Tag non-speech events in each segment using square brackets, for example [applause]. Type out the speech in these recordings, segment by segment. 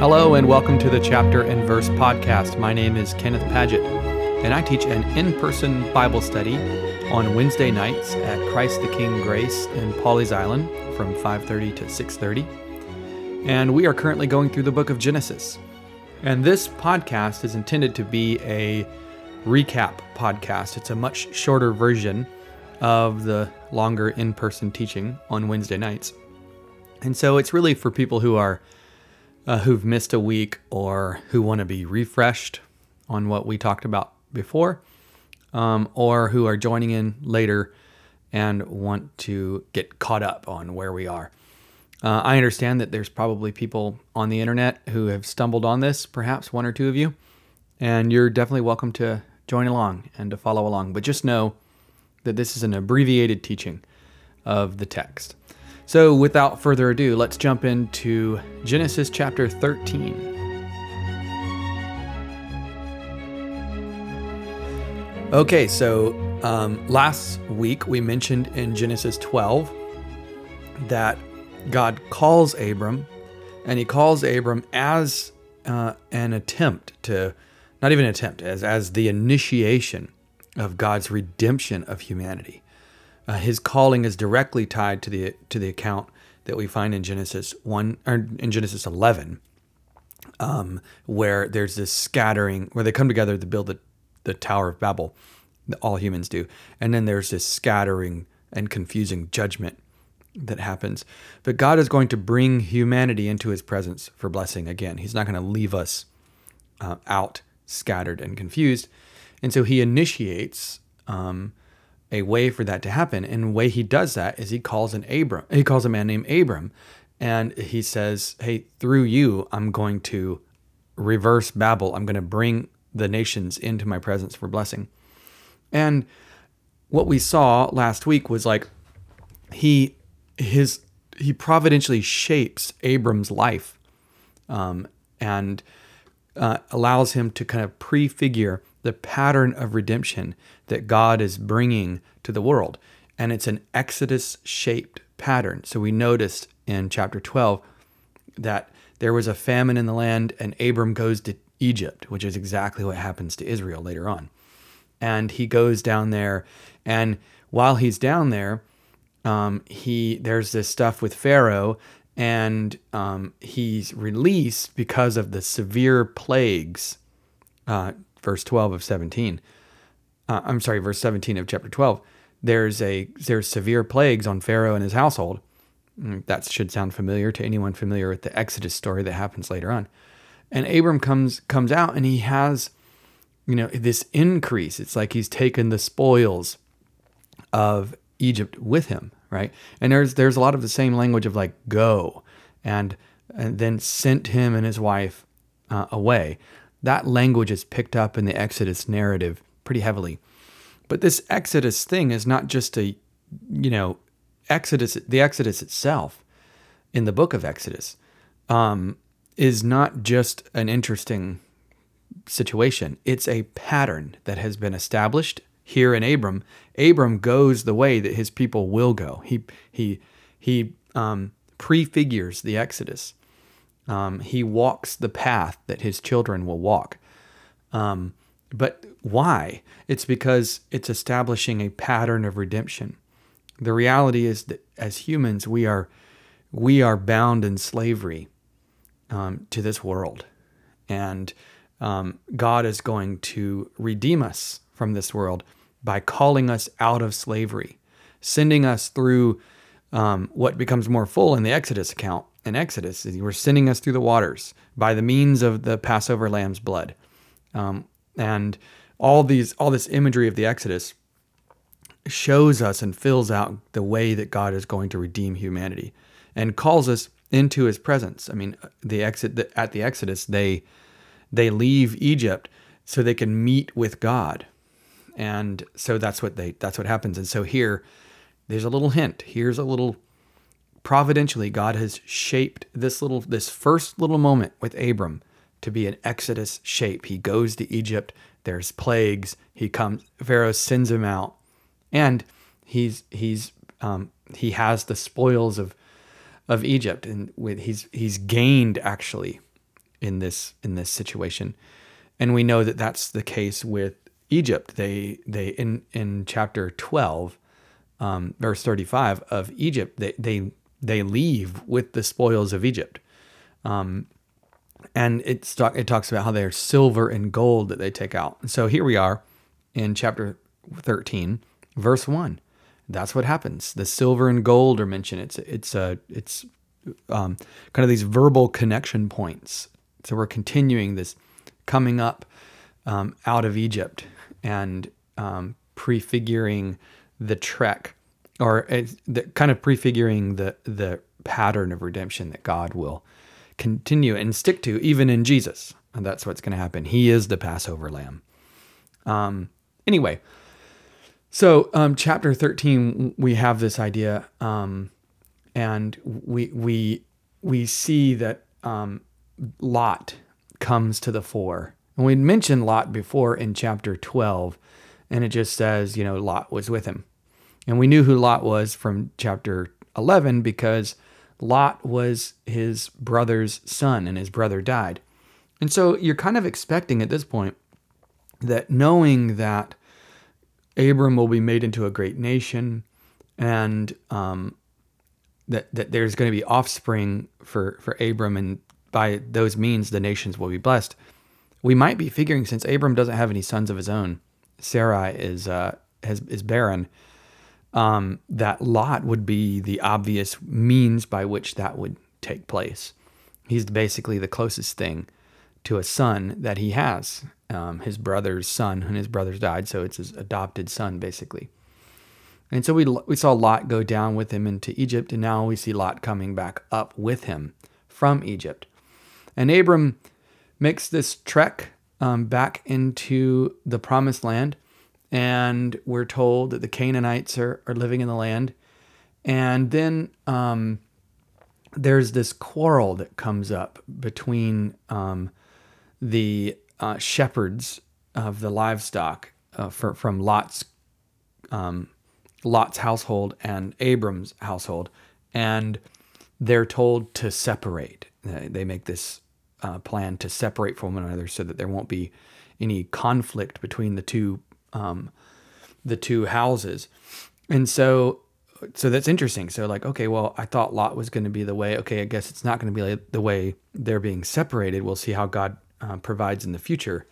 Hello, and welcome to the Chapter and Verse podcast. My name is Kenneth Paget, and I teach an in person Bible study on Wednesday nights at Christ the King Grace in Pawleys Island from 5.30 to 6.30. And we are currently going through the book of Genesis. And this podcast is intended to be a recap podcast. It's a much shorter version of the longer in person teaching on Wednesday nights. And so it's really for people who are uh, who've missed a week or who want to be refreshed on what we talked about before, um, or who are joining in later and want to get caught up on where we are. Uh, I understand that there's probably people on the internet who have stumbled on this, perhaps one or two of you, and you're definitely welcome to join along and to follow along. But just know that this is an abbreviated teaching of the text. So, without further ado, let's jump into Genesis chapter 13. Okay, so um, last week we mentioned in Genesis 12 that God calls Abram, and he calls Abram as uh, an attempt to, not even attempt, as, as the initiation of God's redemption of humanity. Uh, his calling is directly tied to the to the account that we find in Genesis one or in Genesis eleven, um, where there's this scattering where they come together to build the, the Tower of Babel, all humans do, and then there's this scattering and confusing judgment that happens. But God is going to bring humanity into His presence for blessing again. He's not going to leave us uh, out, scattered and confused, and so He initiates. Um, a way for that to happen. And the way he does that is he calls an Abram. He calls a man named Abram, and he says, "Hey, through you, I'm going to reverse Babel. I'm going to bring the nations into my presence for blessing." And what we saw last week was like he his he providentially shapes Abram's life, um, and uh, allows him to kind of prefigure the pattern of redemption that God is bringing to the world. And it's an Exodus shaped pattern. So we noticed in chapter 12 that there was a famine in the land, and Abram goes to Egypt, which is exactly what happens to Israel later on. And he goes down there, and while he's down there, um, he there's this stuff with Pharaoh, and um, he's released because of the severe plagues uh, verse 12 of 17. Uh, I'm sorry, verse 17 of chapter 12. There's a there's severe plagues on Pharaoh and his household. Mm, that should sound familiar to anyone familiar with the Exodus story that happens later on. And Abram comes comes out and he has, you know, this increase. It's like he's taken the spoils of Egypt with him, right? And there's there's a lot of the same language of like go, and and then sent him and his wife uh, away that language is picked up in the Exodus narrative pretty heavily. But this Exodus thing is not just a, you know, Exodus, the Exodus itself in the book of Exodus um, is not just an interesting situation. It's a pattern that has been established here in Abram. Abram goes the way that his people will go. He, he, he um, prefigures the Exodus. Um, he walks the path that his children will walk. Um, but why? It's because it's establishing a pattern of redemption. The reality is that as humans, we are we are bound in slavery um, to this world, and um, God is going to redeem us from this world by calling us out of slavery, sending us through um, what becomes more full in the Exodus account in Exodus. Is you were sending us through the waters by the means of the Passover lamb's blood, um, and all these all this imagery of the Exodus shows us and fills out the way that God is going to redeem humanity, and calls us into His presence. I mean, the exit at the Exodus they they leave Egypt so they can meet with God, and so that's what they that's what happens. And so here, there's a little hint. Here's a little providentially God has shaped this little this first little moment with Abram to be an Exodus shape. He goes to Egypt, there's plagues, he comes Pharaoh sends him out, and he's he's um, he has the spoils of of Egypt, and with he's he's gained actually in this in this situation, and we know that that's the case with Egypt. They they in in chapter twelve, um, verse thirty five of Egypt, they they they leave with the spoils of Egypt. Um, and it, it talks about how there's silver and gold that they take out. So here we are in chapter 13, verse 1. That's what happens. The silver and gold are mentioned. It's it's a it's um, kind of these verbal connection points. So we're continuing this coming up um, out of Egypt and um, prefiguring the trek, or the, kind of prefiguring the the pattern of redemption that God will continue and stick to, even in Jesus. And that's what's going to happen. He is the Passover lamb. Um, anyway, so um, chapter 13, we have this idea, um, and we, we, we see that um, Lot comes to the fore. And we'd mentioned Lot before in chapter 12, and it just says, you know, Lot was with him. And we knew who Lot was from chapter 11 because Lot was his brother's son, and his brother died. And so you're kind of expecting at this point that knowing that Abram will be made into a great nation and um, that, that there's going to be offspring for, for Abram, and by those means, the nations will be blessed. We might be figuring since Abram doesn't have any sons of his own, Sarai is, uh, has, is barren um, that Lot would be the obvious means by which that would take place. He's basically the closest thing to a son that he has, um, his brother's son, and his brother's died, so it's his adopted son, basically. And so we, we saw Lot go down with him into Egypt, and now we see Lot coming back up with him from Egypt. And Abram makes this trek um, back into the promised land and we're told that the Canaanites are, are living in the land. And then um, there's this quarrel that comes up between um, the uh, shepherds of the livestock uh, for, from Lot's um, Lot's household and Abram's household, and they're told to separate. They make this uh, plan to separate from one another so that there won't be any conflict between the two um, the two houses. And so so that's interesting. So like, okay, well, I thought Lot was going to be the way. Okay, I guess it's not going to be like the way they're being separated. We'll see how God uh, provides in the future.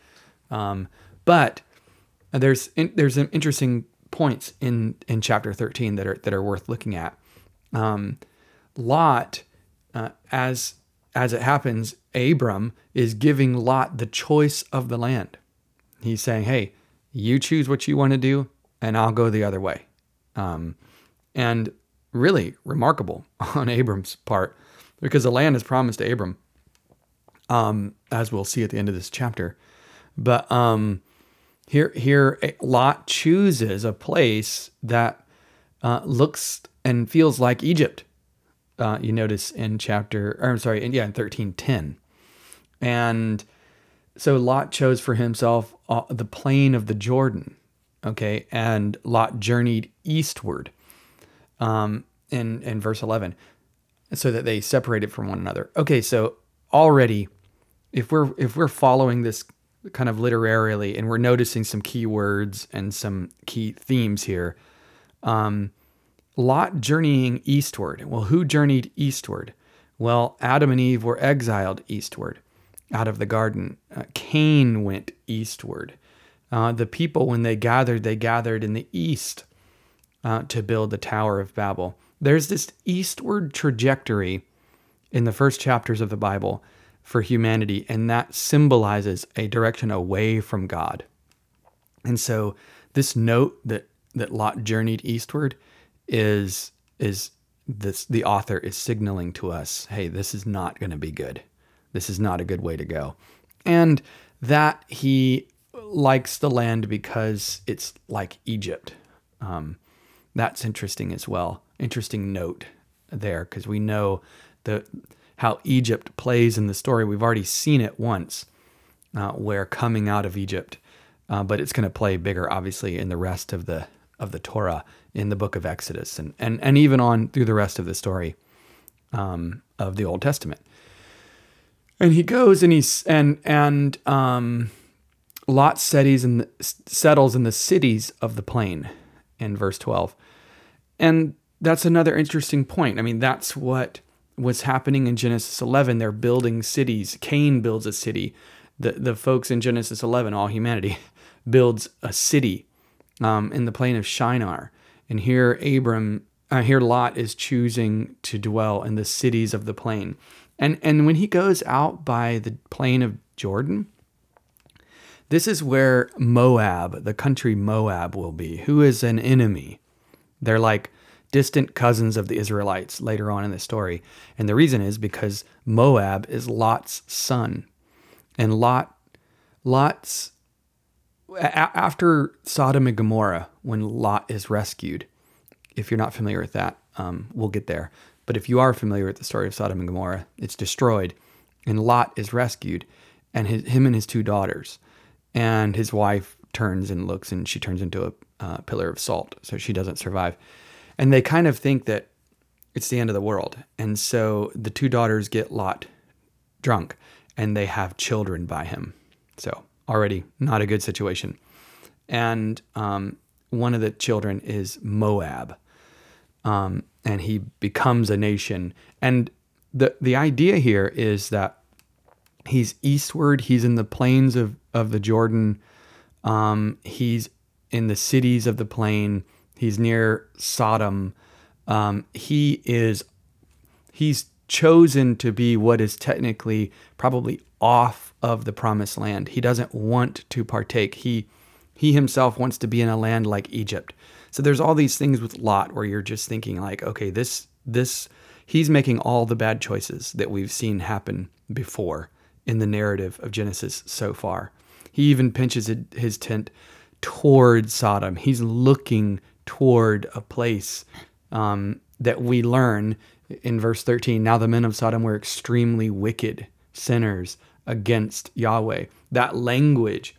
Um, but there's in, there's some interesting points in in chapter 13 that are that are worth looking at. Um, Lot, uh, as as it happens, Abram is giving Lot the choice of the land. He's saying, "Hey, you choose what you want to do, and I'll go the other way. Um, and really remarkable [laughs] on Abram's part because the land is promised to Abram, um, as we'll see at the end of this chapter. But um, here, here, Lot chooses a place that uh, looks and feels like Egypt. Uh, you notice in chapter, or I'm sorry, in, yeah, in thirteen ten, and so Lot chose for himself uh, the plain of the Jordan, okay, and Lot journeyed eastward, um, in in verse eleven, so that they separated from one another. Okay, so already, if we're if we're following this kind of literarily and we're noticing some key words and some key themes here, um, Lot journeying eastward. Well, who journeyed eastward? Well, Adam and Eve were exiled eastward out of the garden. Uh, Cain went eastward. Uh, the people, when they gathered, they gathered in the east uh, to build the Tower of Babel. There's this eastward trajectory in the first chapters of the Bible for humanity, and that symbolizes a direction away from God. And so, this note that that Lot journeyed eastward is is this the author is signaling to us, hey, this is not going to be good. This is not a good way to go. And that he likes the land because it's like Egypt. Um, that's interesting as well. Interesting note there because we know the how Egypt plays in the story. We've already seen it once, uh, where coming out of Egypt, uh, but it's going to play bigger, obviously, in the rest of the of the Torah in the book of Exodus, and and and even on through the rest of the story um, of the Old Testament. And he goes and he's and and um, Lot settles in the, settles in the cities of the plain in verse 12. And that's another interesting point. I mean, that's what was happening in Genesis 11. They're building cities. Cain builds a city. The, the folks in Genesis 11, all humanity, [laughs] builds a city um, in the plain of Shinar. And here Abram, uh, here Lot is choosing to dwell in the cities of the plain. And, and when he goes out by the plain of Jordan, this is where Moab, the country Moab, will be, who is an enemy. They're like distant cousins of the Israelites later on in the story. And the reason is because Moab is Lot's son. And Lot, Lot's, a- after Sodom and Gomorrah, when Lot is rescued, if you're not familiar with that, um, we'll get there. But if you are familiar with the story of Sodom and Gomorrah, it's destroyed, and Lot is rescued, and his, him and his two daughters, and his wife turns and looks, and she turns into a uh, pillar of salt, so she doesn't survive and they kind of think that it's the end of the world. And so the two daughters get Lot drunk and they have children by him. So already not a good situation. And um, one of the children is Moab. Um, and he becomes a nation. And the, the idea here is that he's eastward, he's in the plains of, of the Jordan, um, he's in the cities of the plain He's near Sodom. Um, he is he's chosen to be what is technically probably off of the promised land. He doesn't want to partake. He he himself wants to be in a land like Egypt. So there's all these things with Lot where you're just thinking like, okay, this this he's making all the bad choices that we've seen happen before in the narrative of Genesis so far. He even pinches his tent toward Sodom. He's looking toward a place um, that we learn in verse 13. Now the men of Sodom were extremely wicked sinners against Yahweh. That language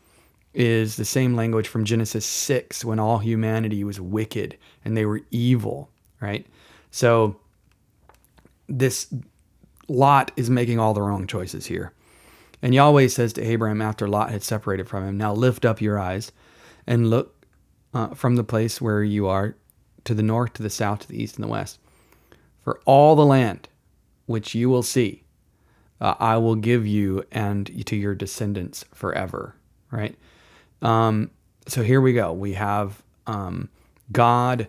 is the same language from Genesis 6 when all humanity was wicked and they were evil, right? So this Lot is making all the wrong choices here. And Yahweh says to Abraham after Lot had separated from him, Now lift up your eyes and look uh, from the place where you are to the north, to the south, to the east, and the west. For all the land which you will see, uh, I will give you and to your descendants forever. Right? Um, so here we go. We have um, God.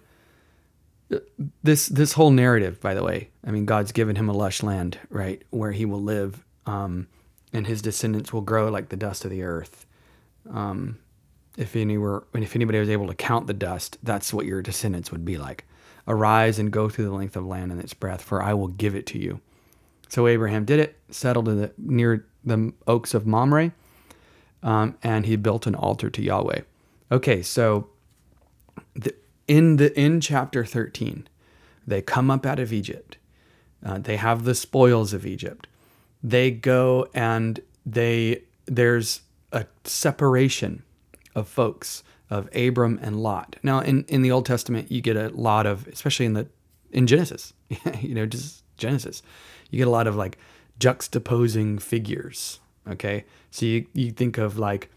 This this whole narrative, by the way, I mean, God's given him a lush land, right, where he will live, um, and his descendants will grow like the dust of the earth. Um, if any were, if anybody was able to count the dust, that's what your descendants would be like. Arise and go through the length of land and its breadth, for I will give it to you. So Abraham did it, settled in the, near the oaks of Mamre, um, and he built an altar to Yahweh. Okay, so the, in the in chapter thirteen, they come up out of Egypt. Uh, they have the spoils of Egypt. They go and they there's a separation of folks of Abram and Lot. Now, in, in the Old Testament, you get a lot of, especially in the in Genesis, [laughs] you know, just Genesis, you get a lot of like juxtaposing figures. Okay, so you you think of like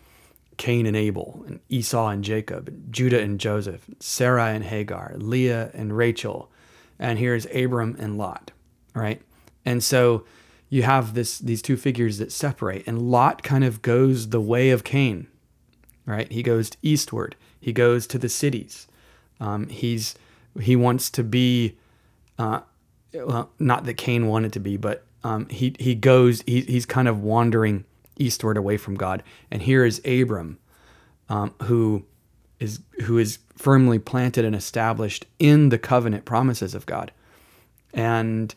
Cain and Abel, and Esau and Jacob, and Judah and Joseph, Sarah and Hagar, Leah and Rachel, and here's Abram and Lot, right? And so you have this these two figures that separate, and Lot kind of goes the way of Cain right? He goes eastward. He goes to the cities. Um, he's he wants to be, uh, well, not that Cain wanted to be, but um, he he goes. He, he's kind of wandering eastward away from God. And here is Abram, um, who is who is firmly planted and established in the covenant promises of God. And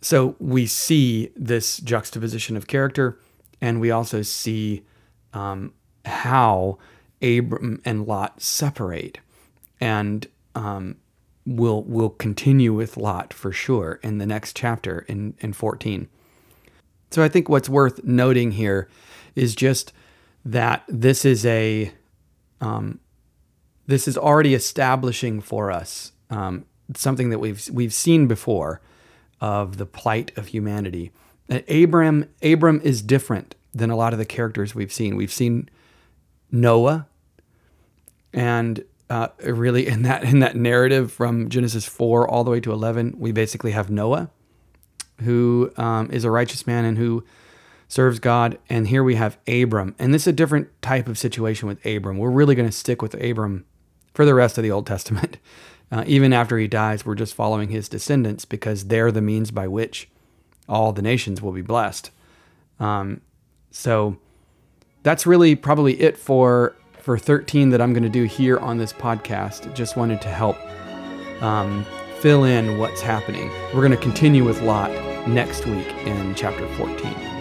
so we see this juxtaposition of character, and we also see um, how Abram and Lot separate, and um, we'll we'll continue with Lot for sure in the next chapter in in 14. So I think what's worth noting here is just that this is a um, this is already establishing for us um, something that we've we've seen before of the plight of humanity Abram Abram is different than a lot of the characters we've seen. We've seen Noah, and uh, really in that in that narrative from Genesis four all the way to eleven, we basically have Noah, who um, is a righteous man and who serves God, and here we have Abram, and this is a different type of situation with Abram. We're really going to stick with Abram for the rest of the Old Testament. [laughs] Uh, even after he dies, we're just following his descendants because they're the means by which all the nations will be blessed. Um, so that's really probably it for for 13 that I'm going to do here on this podcast. Just wanted to help um, fill in what's happening. We're going to continue with Lot next week in chapter 14.